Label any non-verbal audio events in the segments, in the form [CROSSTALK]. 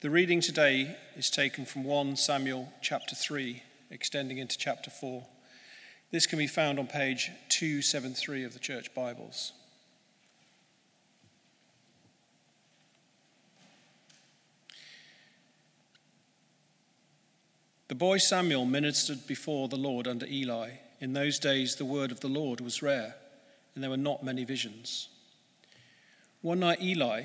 The reading today is taken from 1 Samuel chapter 3, extending into chapter 4. This can be found on page 273 of the Church Bibles. The boy Samuel ministered before the Lord under Eli. In those days, the word of the Lord was rare, and there were not many visions. One night, Eli,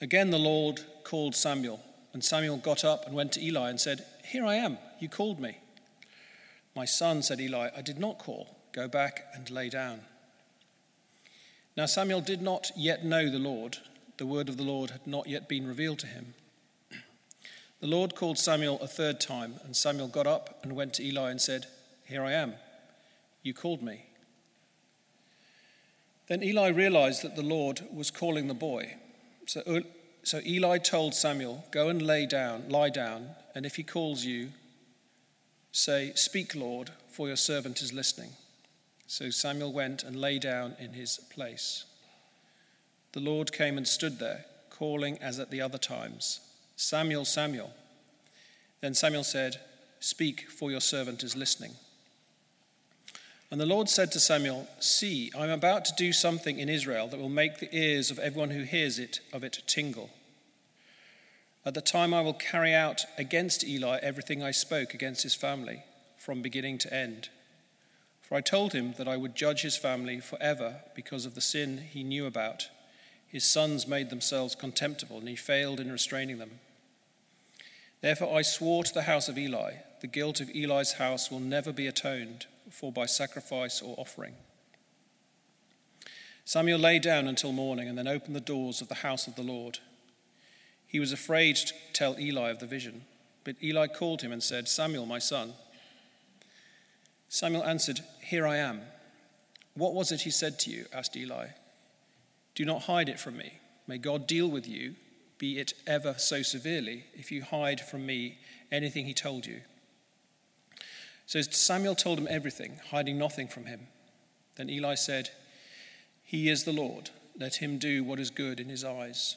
Again, the Lord called Samuel, and Samuel got up and went to Eli and said, Here I am, you called me. My son, said Eli, I did not call. Go back and lay down. Now Samuel did not yet know the Lord. The word of the Lord had not yet been revealed to him. [CLEARS THROAT] The Lord called Samuel a third time, and Samuel got up and went to Eli and said, Here I am. You called me. Then Eli realized that the Lord was calling the boy. So, so Eli told Samuel, Go and lay down, lie down, and if he calls you, say, Speak, Lord, for your servant is listening. So Samuel went and lay down in his place. The Lord came and stood there, calling as at the other times, Samuel, Samuel. Then Samuel said, Speak, for your servant is listening. And the Lord said to Samuel, See, I am about to do something in Israel that will make the ears of everyone who hears it of it tingle. At the time I will carry out against Eli everything I spoke against his family, from beginning to end. For I told him that I would judge his family forever because of the sin he knew about. His sons made themselves contemptible, and he failed in restraining them. Therefore I swore to the house of Eli, the guilt of Eli's house will never be atoned for by sacrifice or offering. Samuel lay down until morning and then opened the doors of the house of the Lord. He was afraid to tell Eli of the vision, but Eli called him and said, Samuel, my son. Samuel answered, Here I am. What was it he said to you? asked Eli. Do not hide it from me. May God deal with you, be it ever so severely, if you hide from me anything he told you. So Samuel told him everything, hiding nothing from him. Then Eli said, He is the Lord. Let him do what is good in his eyes.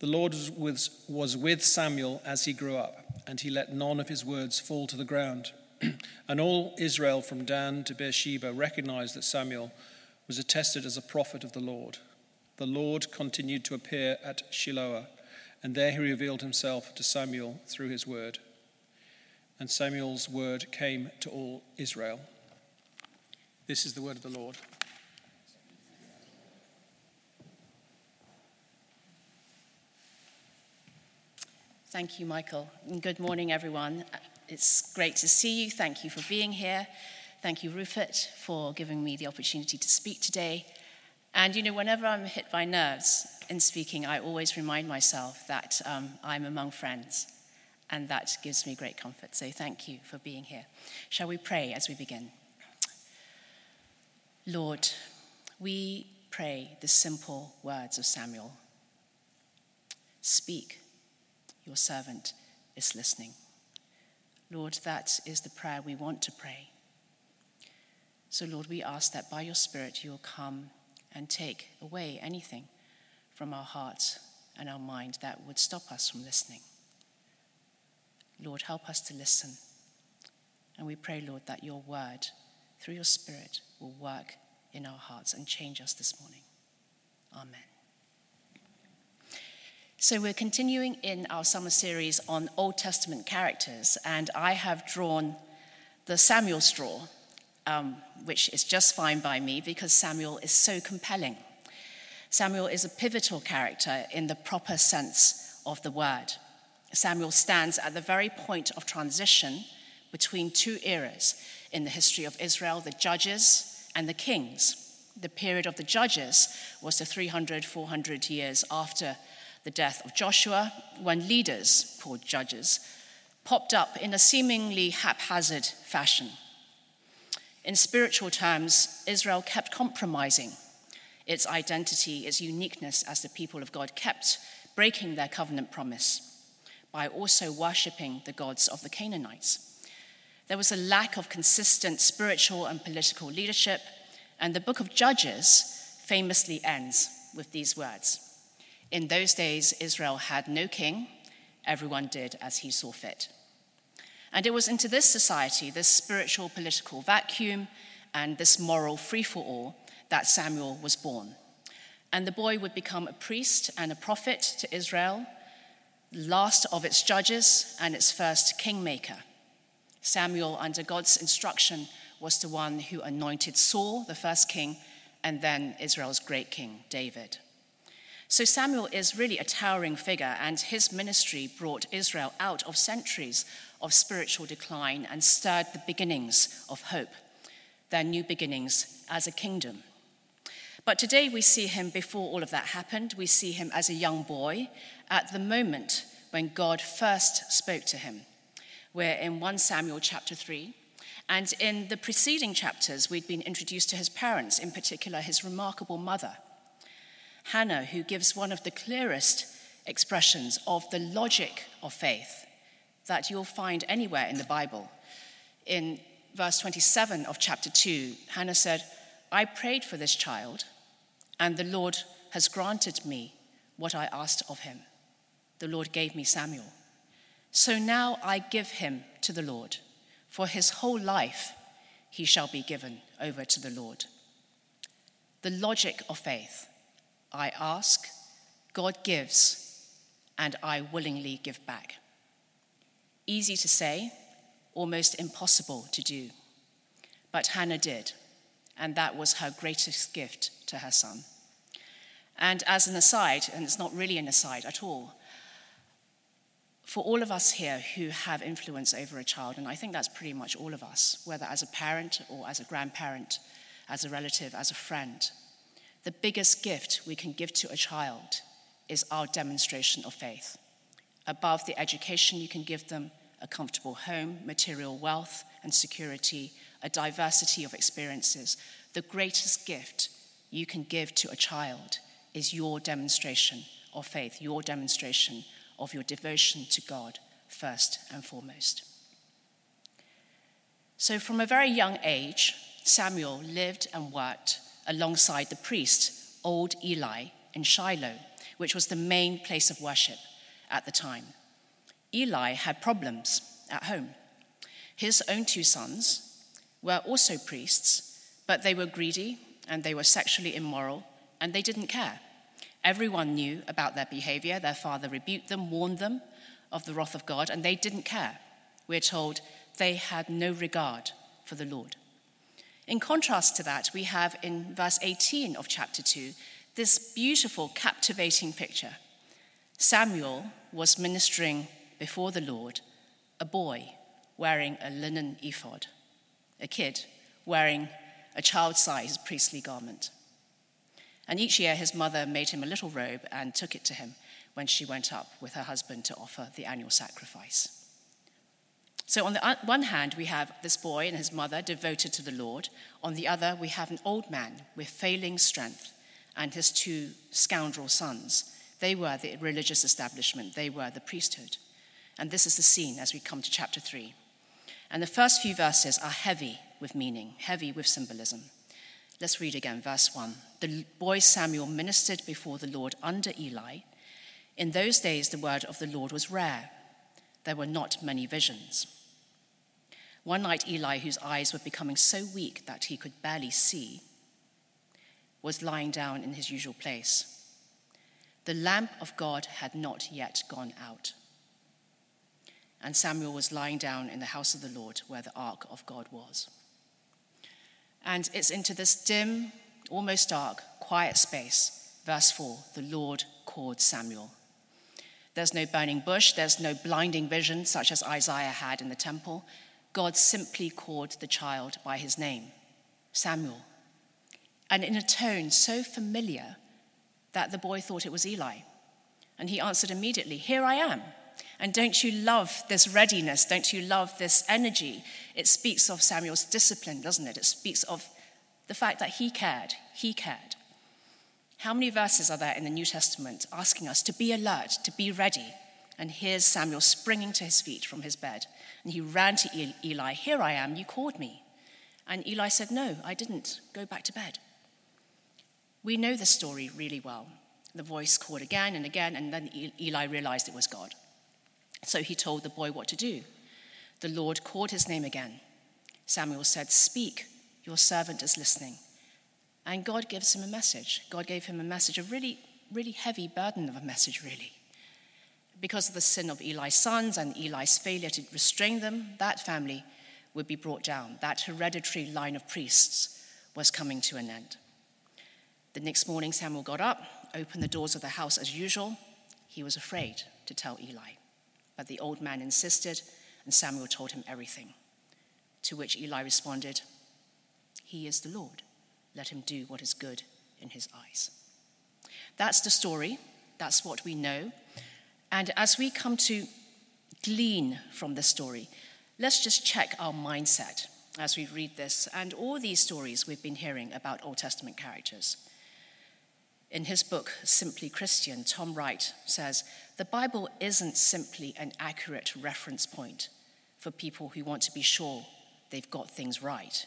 The Lord was, was with Samuel as he grew up, and he let none of his words fall to the ground. [CLEARS THROAT] and all Israel from Dan to Beersheba recognized that Samuel was attested as a prophet of the Lord. The Lord continued to appear at Shiloh, and there he revealed himself to Samuel through his word and Samuel's word came to all Israel. This is the word of the Lord. Thank you, Michael. And good morning, everyone. It's great to see you. Thank you for being here. Thank you, Rupert, for giving me the opportunity to speak today. And you know, whenever I'm hit by nerves in speaking, I always remind myself that um, I'm among friends and that gives me great comfort. So thank you for being here. Shall we pray as we begin? Lord, we pray the simple words of Samuel Speak, your servant is listening. Lord, that is the prayer we want to pray. So, Lord, we ask that by your Spirit you will come and take away anything from our hearts and our mind that would stop us from listening. Lord, help us to listen. And we pray, Lord, that your word, through your Spirit, will work in our hearts and change us this morning. Amen. So, we're continuing in our summer series on Old Testament characters, and I have drawn the Samuel straw, um, which is just fine by me because Samuel is so compelling. Samuel is a pivotal character in the proper sense of the word. Samuel stands at the very point of transition between two eras in the history of Israel the judges and the kings. The period of the judges was the 300, 400 years after the death of Joshua, when leaders, called judges, popped up in a seemingly haphazard fashion. In spiritual terms, Israel kept compromising its identity, its uniqueness as the people of God, kept breaking their covenant promise by also worshipping the gods of the Canaanites. There was a lack of consistent spiritual and political leadership, and the book of Judges famously ends with these words In those days, Israel had no king, everyone did as he saw fit. And it was into this society, this spiritual political vacuum, and this moral free for all that Samuel was born. And the boy would become a priest and a prophet to Israel, last of its judges and its first kingmaker. Samuel, under God's instruction, was the one who anointed Saul, the first king, and then Israel's great king, David. So Samuel is really a towering figure, and his ministry brought Israel out of centuries of spiritual decline and stirred the beginnings of hope, their new beginnings as a kingdom. But today we see him before all of that happened. We see him as a young boy at the moment when God first spoke to him. We're in 1 Samuel chapter 3. And in the preceding chapters, we'd been introduced to his parents, in particular his remarkable mother, Hannah, who gives one of the clearest expressions of the logic of faith that you'll find anywhere in the Bible. In verse 27 of chapter 2, Hannah said, I prayed for this child and the Lord has granted me what I asked of him. The Lord gave me Samuel. So now I give him to the Lord. For his whole life he shall be given over to the Lord. The logic of faith I ask, God gives, and I willingly give back. Easy to say, almost impossible to do. But Hannah did and that was her greatest gift to her son. And as an aside, and it's not really an aside at all, for all of us here who have influence over a child, and I think that's pretty much all of us, whether as a parent or as a grandparent, as a relative, as a friend, the biggest gift we can give to a child is our demonstration of faith. Above the education you can give them, a comfortable home, material wealth and security, a diversity of experiences, the greatest gift you can give to a child is your demonstration of faith, your demonstration of your devotion to God first and foremost. So, from a very young age, Samuel lived and worked alongside the priest, old Eli, in Shiloh, which was the main place of worship at the time. Eli had problems at home. His own two sons, were also priests, but they were greedy and they were sexually immoral and they didn't care. Everyone knew about their behavior. Their father rebuked them, warned them of the wrath of God, and they didn't care. We're told they had no regard for the Lord. In contrast to that, we have in verse 18 of chapter 2 this beautiful, captivating picture. Samuel was ministering before the Lord, a boy wearing a linen ephod a kid wearing a child sized priestly garment. And each year his mother made him a little robe and took it to him when she went up with her husband to offer the annual sacrifice. So, on the one hand, we have this boy and his mother devoted to the Lord. On the other, we have an old man with failing strength and his two scoundrel sons. They were the religious establishment, they were the priesthood. And this is the scene as we come to chapter 3. And the first few verses are heavy with meaning, heavy with symbolism. Let's read again, verse 1. The boy Samuel ministered before the Lord under Eli. In those days, the word of the Lord was rare. There were not many visions. One night, Eli, whose eyes were becoming so weak that he could barely see, was lying down in his usual place. The lamp of God had not yet gone out and Samuel was lying down in the house of the Lord where the ark of God was. And it's into this dim, almost dark, quiet space, verse 4 the Lord called Samuel. There's no burning bush, there's no blinding vision such as Isaiah had in the temple. God simply called the child by his name, Samuel, and in a tone so familiar that the boy thought it was Eli. And he answered immediately, Here I am. And don't you love this readiness? Don't you love this energy? It speaks of Samuel's discipline, doesn't it? It speaks of the fact that he cared. He cared. How many verses are there in the New Testament asking us to be alert, to be ready? And here's Samuel springing to his feet from his bed. And he ran to Eli, Here I am, you called me. And Eli said, No, I didn't. Go back to bed. We know the story really well. The voice called again and again, and then Eli realized it was God. So he told the boy what to do. The Lord called his name again. Samuel said, Speak, your servant is listening. And God gives him a message. God gave him a message, a really, really heavy burden of a message, really. Because of the sin of Eli's sons and Eli's failure to restrain them, that family would be brought down. That hereditary line of priests was coming to an end. The next morning, Samuel got up, opened the doors of the house as usual. He was afraid to tell Eli. But the old man insisted, and Samuel told him everything. To which Eli responded, He is the Lord. Let him do what is good in his eyes. That's the story. That's what we know. And as we come to glean from the story, let's just check our mindset as we read this and all these stories we've been hearing about Old Testament characters. In his book, Simply Christian, Tom Wright says the Bible isn't simply an accurate reference point for people who want to be sure they've got things right.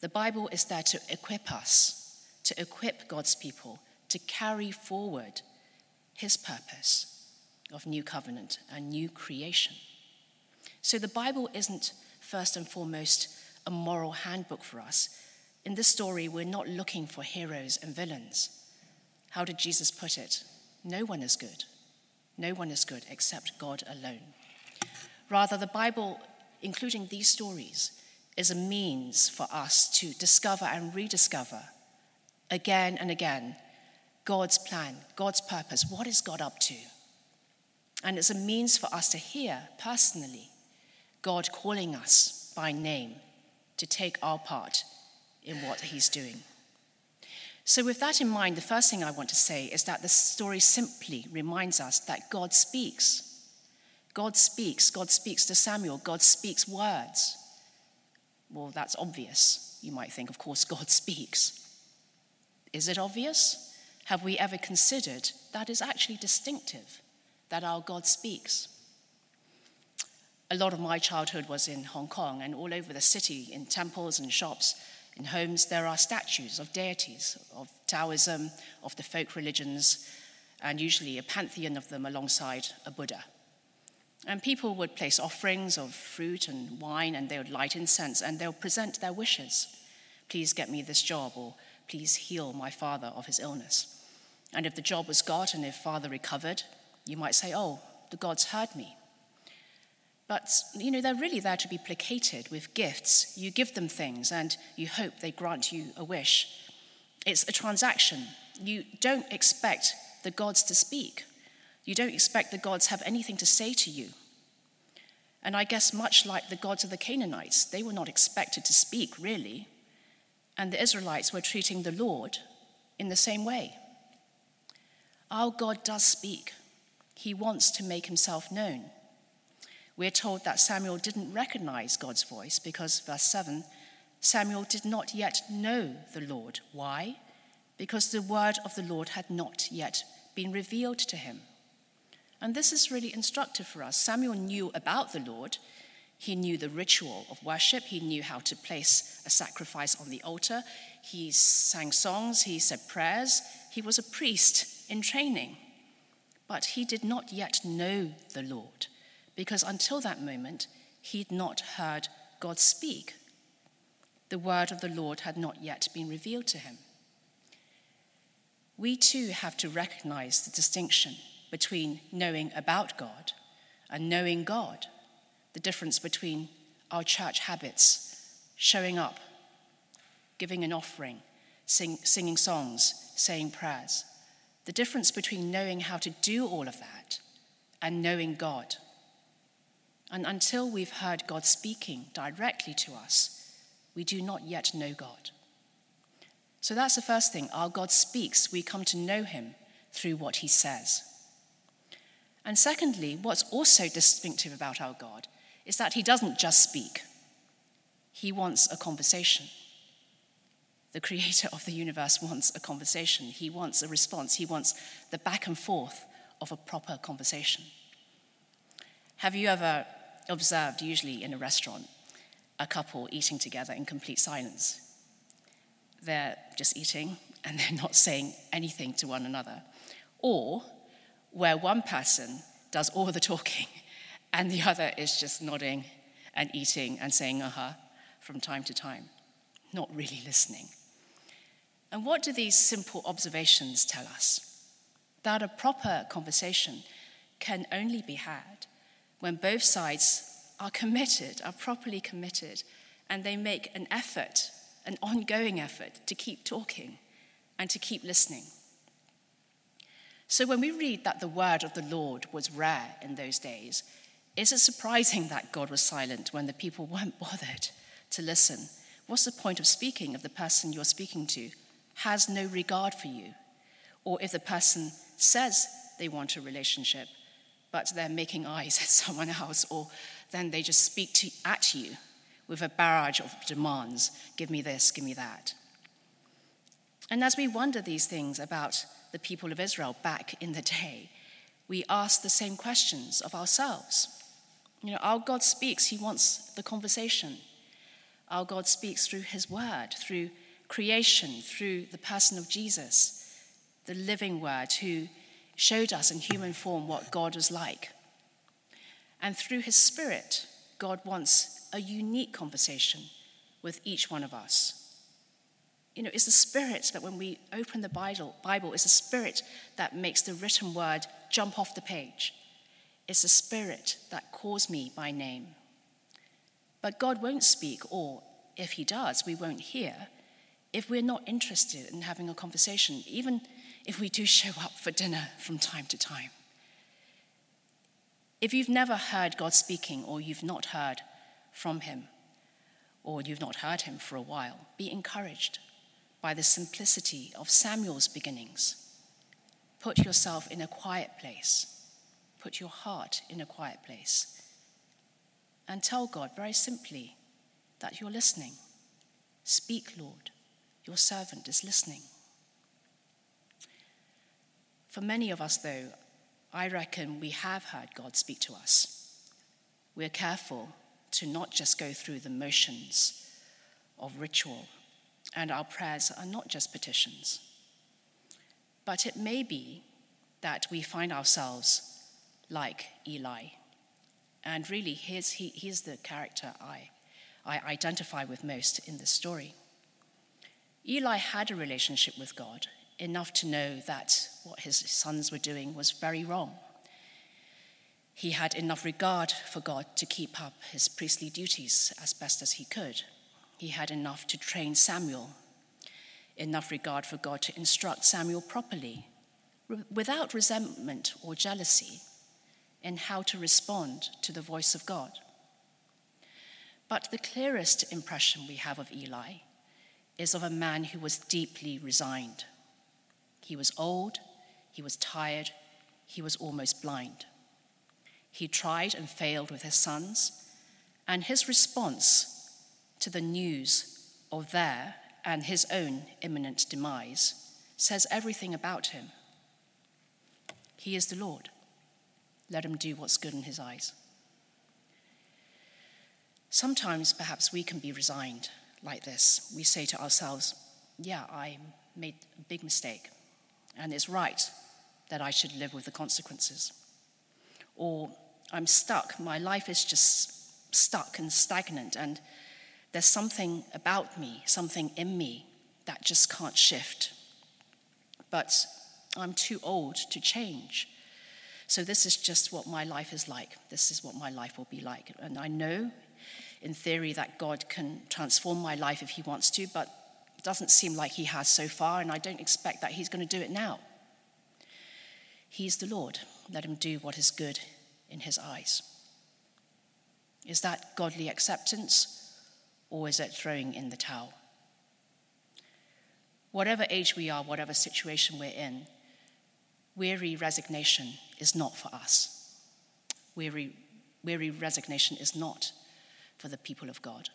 The Bible is there to equip us, to equip God's people to carry forward his purpose of new covenant and new creation. So the Bible isn't first and foremost a moral handbook for us. In this story, we're not looking for heroes and villains. How did Jesus put it? No one is good. No one is good except God alone. Rather, the Bible, including these stories, is a means for us to discover and rediscover again and again God's plan, God's purpose. What is God up to? And it's a means for us to hear personally God calling us by name to take our part in what He's doing. So, with that in mind, the first thing I want to say is that the story simply reminds us that God speaks. God speaks. God speaks to Samuel. God speaks words. Well, that's obvious. You might think, of course, [LAUGHS] God speaks. Is it obvious? Have we ever considered that is actually distinctive, that our God speaks? A lot of my childhood was in Hong Kong and all over the city, in temples and shops in homes, there are statues of deities, of Taoism, of the folk religions, and usually a pantheon of them alongside a Buddha. And people would place offerings of fruit and wine, and they would light incense, and they'll present their wishes. Please get me this job, or please heal my father of his illness. And if the job was got, and if father recovered, you might say, Oh, the gods heard me. But, you know, they're really there to be placated with gifts. You give them things and you hope they grant you a wish. It's a transaction. You don't expect the gods to speak. You don't expect the gods have anything to say to you. And I guess, much like the gods of the Canaanites, they were not expected to speak, really. And the Israelites were treating the Lord in the same way. Our God does speak, He wants to make Himself known. We're told that Samuel didn't recognize God's voice because, verse 7, Samuel did not yet know the Lord. Why? Because the word of the Lord had not yet been revealed to him. And this is really instructive for us. Samuel knew about the Lord. He knew the ritual of worship. He knew how to place a sacrifice on the altar. He sang songs. He said prayers. He was a priest in training. But he did not yet know the Lord because until that moment, he'd not heard God speak. The word of the Lord had not yet been revealed to him. We too have to recognize the distinction between knowing about God and knowing God, the difference between our church habits, showing up, giving an offering, sing, singing songs, saying prayers, the difference between knowing how to do all of that and knowing God. And until we've heard God speaking directly to us, we do not yet know God. So that's the first thing. Our God speaks. We come to know him through what he says. And secondly, what's also distinctive about our God is that he doesn't just speak, he wants a conversation. The creator of the universe wants a conversation. He wants a response. He wants the back and forth of a proper conversation. Have you ever observed, usually in a restaurant, a couple eating together in complete silence? They're just eating [LAUGHS] and they're not saying anything to one another. Or where one person does all the talking [LAUGHS] and the other is just nodding and eating and saying uh huh from time to time, not really listening. And what do these simple observations tell us? That a proper conversation can only be had when both sides are committed, are properly committed, and they make an effort, an ongoing effort, to keep talking and to keep listening. So when we read that the word of the Lord was rare in those days, is it surprising that God was silent when the people weren't bothered to listen? What's the point of speaking if the person you're speaking to has no regard for you? Or if the person says they want a relationship, but they're making eyes at [LAUGHS] someone else, or then they just speak to, at you with a barrage of demands give me this, give me that. And as we wonder these things about the people of Israel back in the day, we ask the same questions of ourselves. You know, our God speaks, He wants the conversation. Our God speaks through His word, through creation, through the person of Jesus, the living word who showed us in human form what God was like. And through His Spirit, God wants a unique conversation with each one of us you know, it's the Spirit that when we open the Bible, Bible, it's the Spirit that makes the written word jump off the page. It's the Spirit that calls me by name. But God won't speak, or if He does, we won't hear, if we're not interested in having a conversation, even if we do show up for dinner from time to time. If you've never heard God speaking, or you've not heard from Him, or you've not heard Him for a while, be encouraged by the simplicity of Samuel's beginnings. Put yourself in a quiet place, put your heart in a quiet place, and tell God very simply that you're listening. Speak, Lord, your servant is listening. For many of us, though, I reckon we have heard God speak to us. We're careful to not just go through the motions of ritual and our prayers are not just petitions. But it may be that we find ourselves like Eli. And really, here's, he, he's the character I, I identify with most in this story. Eli had a relationship with God, enough to know that what his sons were doing was very wrong. He had enough regard for God to keep up his priestly duties as best as he could he had enough to train Samuel, enough regard for God to instruct Samuel properly, without resentment or jealousy, in how to respond to the voice of God. But the clearest impression we have of Eli is of a man who was deeply resigned. He was old, he was tired, he was almost blind. He tried and failed with his sons, and his response to the news of their and his own imminent demise says everything about him. He is the Lord. Let him do what's good in his eyes. Sometimes perhaps we can be resigned like this. We say to ourselves, Yeah, I made a big mistake, and it's right that I should live with the consequences. Or I'm stuck, my life is just stuck and stagnant, and there's something about me, something in me that just can't shift. But I'm too old to change. So this is just what my life is like. This is what my life will be like. And I know in theory that God can transform my life if he wants to, but doesn't seem like he has so far, and I don't expect that he's going to do it now. He's the Lord. Let him do what is good in his eyes. Is that godly acceptance? or is it throwing in the towel? Whatever age we are, whatever situation we're in, weary resignation is not for us. weary, weary resignation is not for the people of God.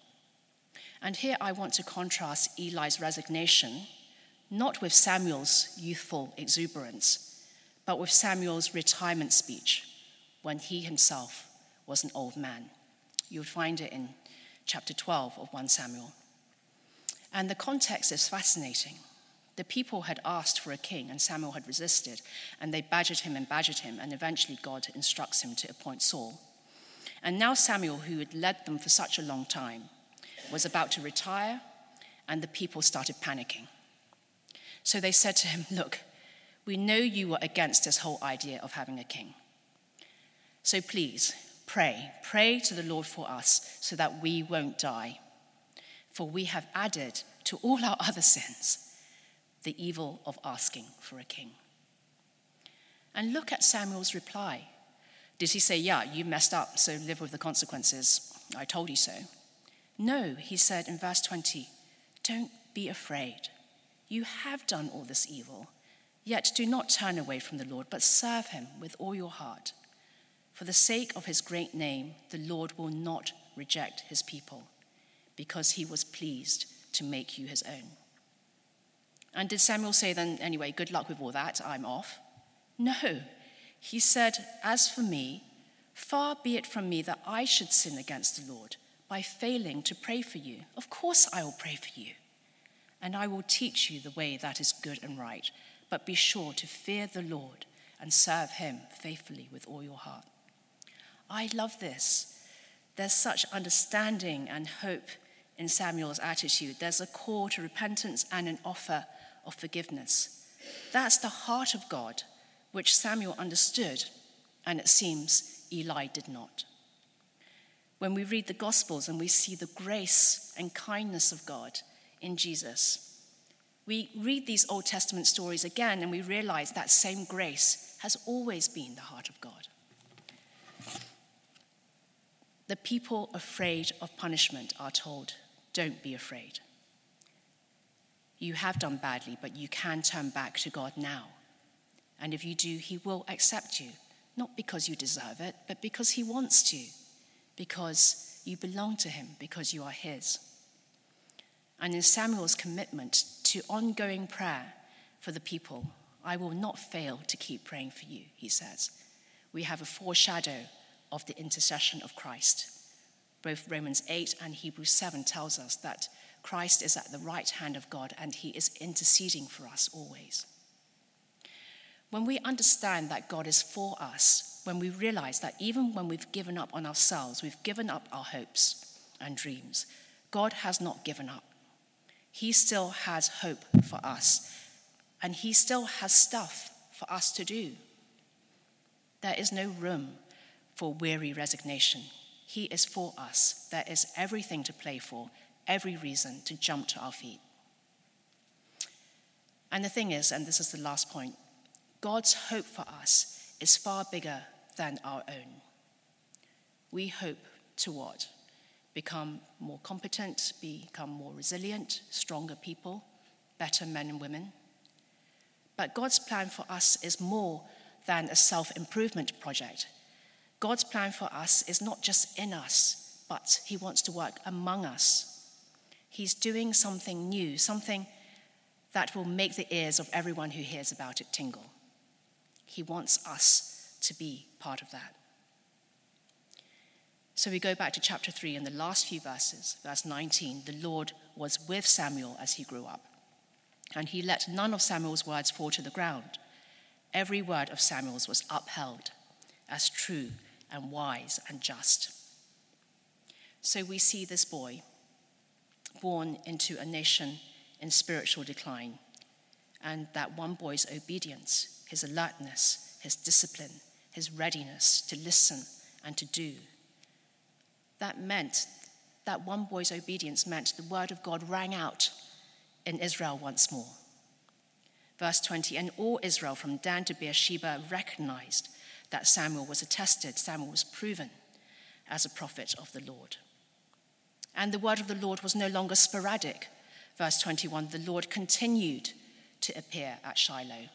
And here I want to contrast Eli's resignation not with Samuel's youthful exuberance, but with Samuel's retirement speech when he himself was an old man. You'll find it in chapter 12 of 1 Samuel. And the context is fascinating. The people had asked for a king, and Samuel had resisted, and they badgered him and badgered him, and eventually God instructs him to appoint Saul. And now Samuel, who had led them for such a long time, was about to retire, and the people started panicking. So they said to him, Look, we know you were against this whole idea of having a king. So please, pray. Pray to the Lord for us so that we won't die. For we have added to all our other sins the evil of asking for a king. And look at Samuel's reply. Did he say, Yeah, you messed up, so live with the consequences? I told you so. No, he said in verse 20, Don't be afraid. You have done all this evil, yet do not turn away from the Lord, but serve him with all your heart. For the sake of his great name, the Lord will not reject his people, because he was pleased to make you his own. And did Samuel say then, anyway, good luck with all that, I'm off? No. He said, As for me, far be it from me that I should sin against the Lord by failing to pray for you. Of course, I will pray for you. And I will teach you the way that is good and right. But be sure to fear the Lord and serve him faithfully with all your heart. I love this. There's such understanding and hope in Samuel's attitude. There's a call to repentance and an offer of forgiveness. That's the heart of God, which Samuel understood, and it seems Eli did not. When we read the Gospels and we see the grace and kindness of God in Jesus, we read these Old Testament stories again and we realize that same grace has always been the heart of God. The people afraid of punishment are told, don't be afraid. You have done badly, but you can turn back to God now. And if you do, He will accept you, not because you deserve it, but because He wants to, because you belong to Him, because you are His. And in Samuel's commitment to ongoing prayer for the people, I will not fail to keep praying for you, he says. We have a foreshadow of the intercession of Christ. Both Romans 8 and Hebrews 7 tells us that Christ is at the right hand of God and he is interceding for us always. When we understand that God is for us, when we realize that even when we've given up on ourselves, we've given up our hopes and dreams, God has not given up. He still has hope for us, and He still has stuff for us to do. There is no room for weary resignation. He is for us. There is everything to play for, every reason to jump to our feet. And the thing is, and this is the last point, God's hope for us is far bigger than our own. We hope to what? Become more competent, become more resilient, stronger people, better men and women. But God's plan for us is more than a self improvement project. God's plan for us is not just in us, but He wants to work among us He's doing something new, something that will make the ears of everyone who hears about it tingle. He wants us to be part of that. So we go back to chapter 3 in the last few verses, verse 19. The Lord was with Samuel as he grew up, and he let none of Samuel's words fall to the ground. Every word of Samuel's was upheld as true and wise and just. So we see this boy born into a nation in spiritual decline. And that one boy's obedience, his alertness, his discipline, his readiness to listen and to do, that meant, that one boy's obedience meant the word of God rang out in Israel once more. Verse 20 And all Israel from Dan to Beersheba recognized that Samuel was attested, Samuel was proven as a prophet of the Lord. And the word of the Lord was no longer sporadic. Verse 21 the Lord continued to appear at Shiloh.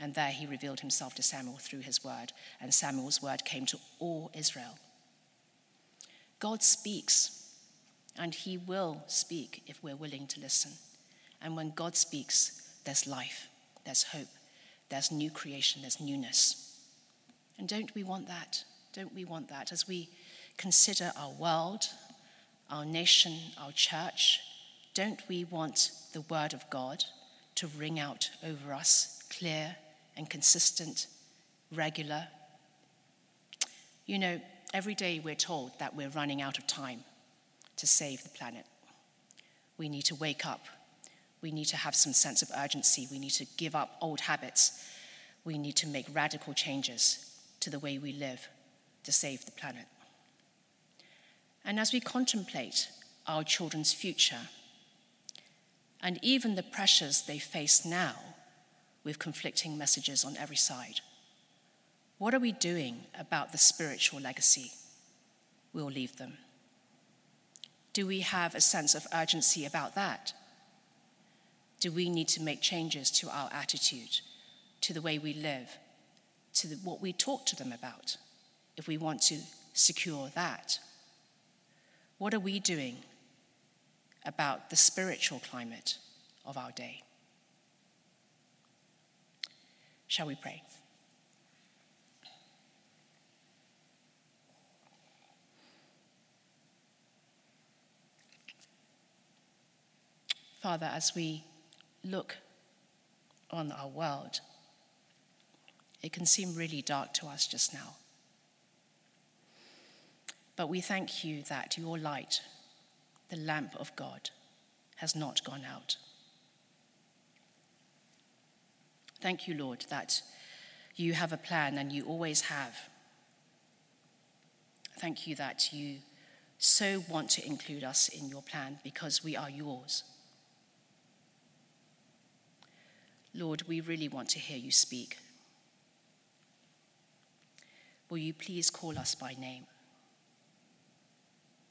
And there he revealed himself to Samuel through his word, and Samuel's word came to all Israel. God speaks, and he will speak if we're willing to listen. And when God speaks, there's life, there's hope, there's new creation, there's newness. And don't we want that? Don't we want that as we consider our world, our nation, our church? Don't we want the word of God to ring out over us clear and consistent, regular. You know, every day we're told that we're running out of time to save the planet. We need to wake up. We need to have some sense of urgency. We need to give up old habits. We need to make radical changes to the way we live to save the planet. And as we contemplate our children's future, and even the pressures they face now with conflicting messages on every side. What are we doing about the spiritual legacy we'll leave them? Do we have a sense of urgency about that? Do we need to make changes to our attitude, to the way we live, to the, what we talk to them about, if we want to secure that? What are we doing about the spiritual climate of our day? Shall we pray? Father, as we look on our world, it can seem really dark to us just now. But we thank you that your light, the lamp of God, has not gone out. Thank you, Lord, that you have a plan and you always have. Thank you that you so want to include us in your plan because we are yours. Lord, we really want to hear you speak. Will you please call us by name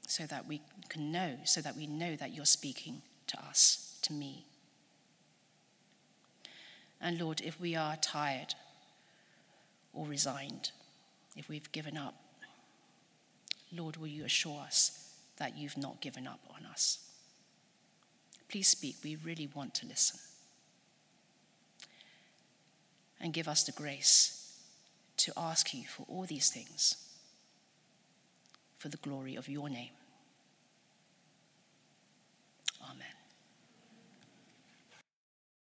so that we can know, so that we know that you're speaking to us, to me? And Lord, if we are tired or resigned, if we've given up, Lord, will you assure us that you've not given up on us? Please speak. We really want to listen. And give us the grace to ask you for all these things for the glory of your name.